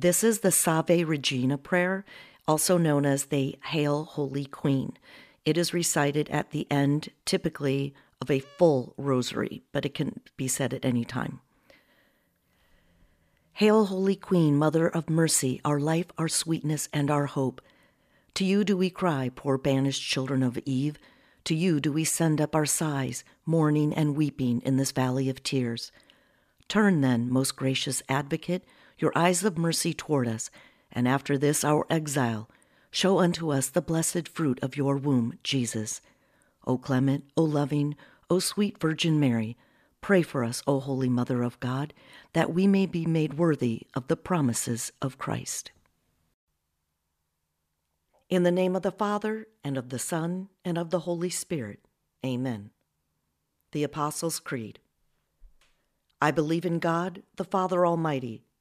This is the Salve Regina prayer, also known as the Hail Holy Queen. It is recited at the end, typically, of a full rosary, but it can be said at any time. Hail, Holy Queen, Mother of Mercy, our life, our sweetness, and our hope. To you do we cry, poor banished children of Eve. To you do we send up our sighs, mourning and weeping in this valley of tears. Turn then, most gracious advocate, your eyes of mercy toward us, and after this our exile, show unto us the blessed fruit of your womb, Jesus. O clement, O loving, O sweet Virgin Mary, pray for us, O Holy Mother of God, that we may be made worthy of the promises of Christ. In the name of the Father, and of the Son, and of the Holy Spirit. Amen. The Apostles' Creed. I believe in God, the Father Almighty,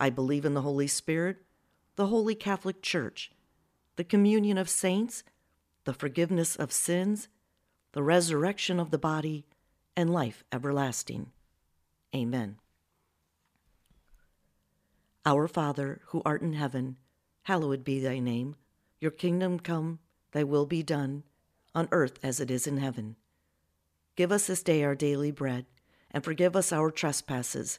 I believe in the Holy Spirit, the Holy Catholic Church, the communion of saints, the forgiveness of sins, the resurrection of the body, and life everlasting. Amen. Our Father, who art in heaven, hallowed be thy name. Your kingdom come, thy will be done, on earth as it is in heaven. Give us this day our daily bread, and forgive us our trespasses,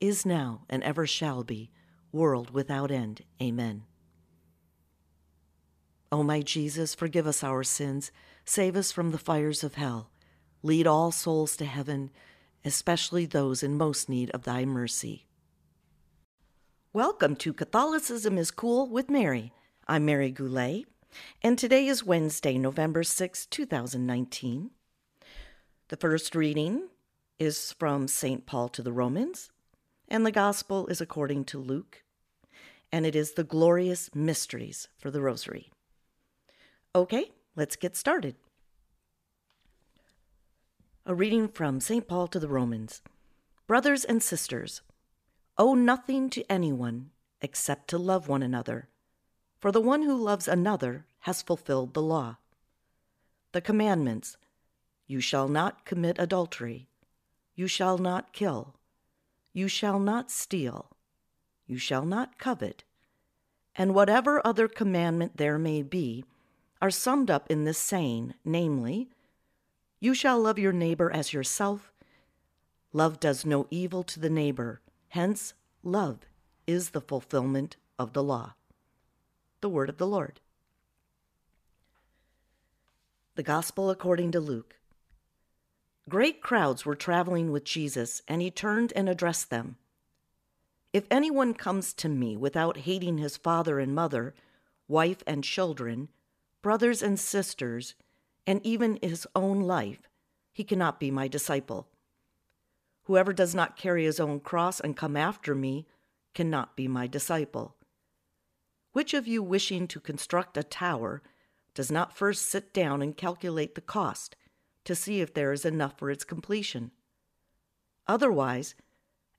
is now, and ever shall be, world without end. Amen. O my Jesus, forgive us our sins, save us from the fires of hell Lead all souls to heaven, especially those in most need of thy mercy. Welcome to Catholicism is Cool with Mary. I'm Mary Goulet, and today is Wednesday, November 6, 2019. The first reading is from St. Paul to the Romans, and the Gospel is according to Luke. and it is the glorious mysteries for the Rosary. Okay, let's get started. A reading from St. Paul to the Romans. Brothers and sisters, owe nothing to anyone except to love one another, for the one who loves another has fulfilled the law. The commandments you shall not commit adultery, you shall not kill, you shall not steal, you shall not covet, and whatever other commandment there may be, are summed up in this saying, namely, You shall love your neighbor as yourself. Love does no evil to the neighbor, hence, love is the fulfillment of the law. The word of the Lord. The Gospel according to Luke. Great crowds were traveling with Jesus, and he turned and addressed them. If anyone comes to me without hating his father and mother, wife and children, brothers and sisters, and even his own life, he cannot be my disciple. Whoever does not carry his own cross and come after me cannot be my disciple. Which of you wishing to construct a tower does not first sit down and calculate the cost to see if there is enough for its completion? Otherwise,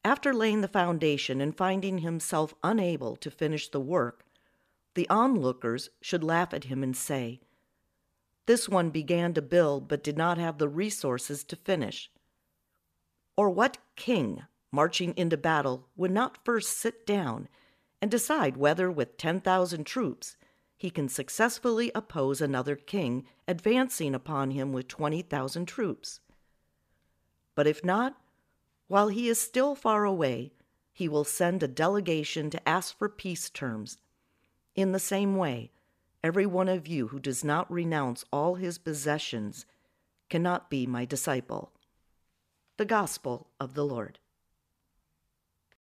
after laying the foundation and finding himself unable to finish the work, the onlookers should laugh at him and say, This one began to build but did not have the resources to finish. Or what king, marching into battle, would not first sit down and decide whether, with 10,000 troops, he can successfully oppose another king advancing upon him with 20,000 troops? But if not, while he is still far away, he will send a delegation to ask for peace terms. In the same way, every one of you who does not renounce all his possessions cannot be my disciple. The Gospel of the Lord.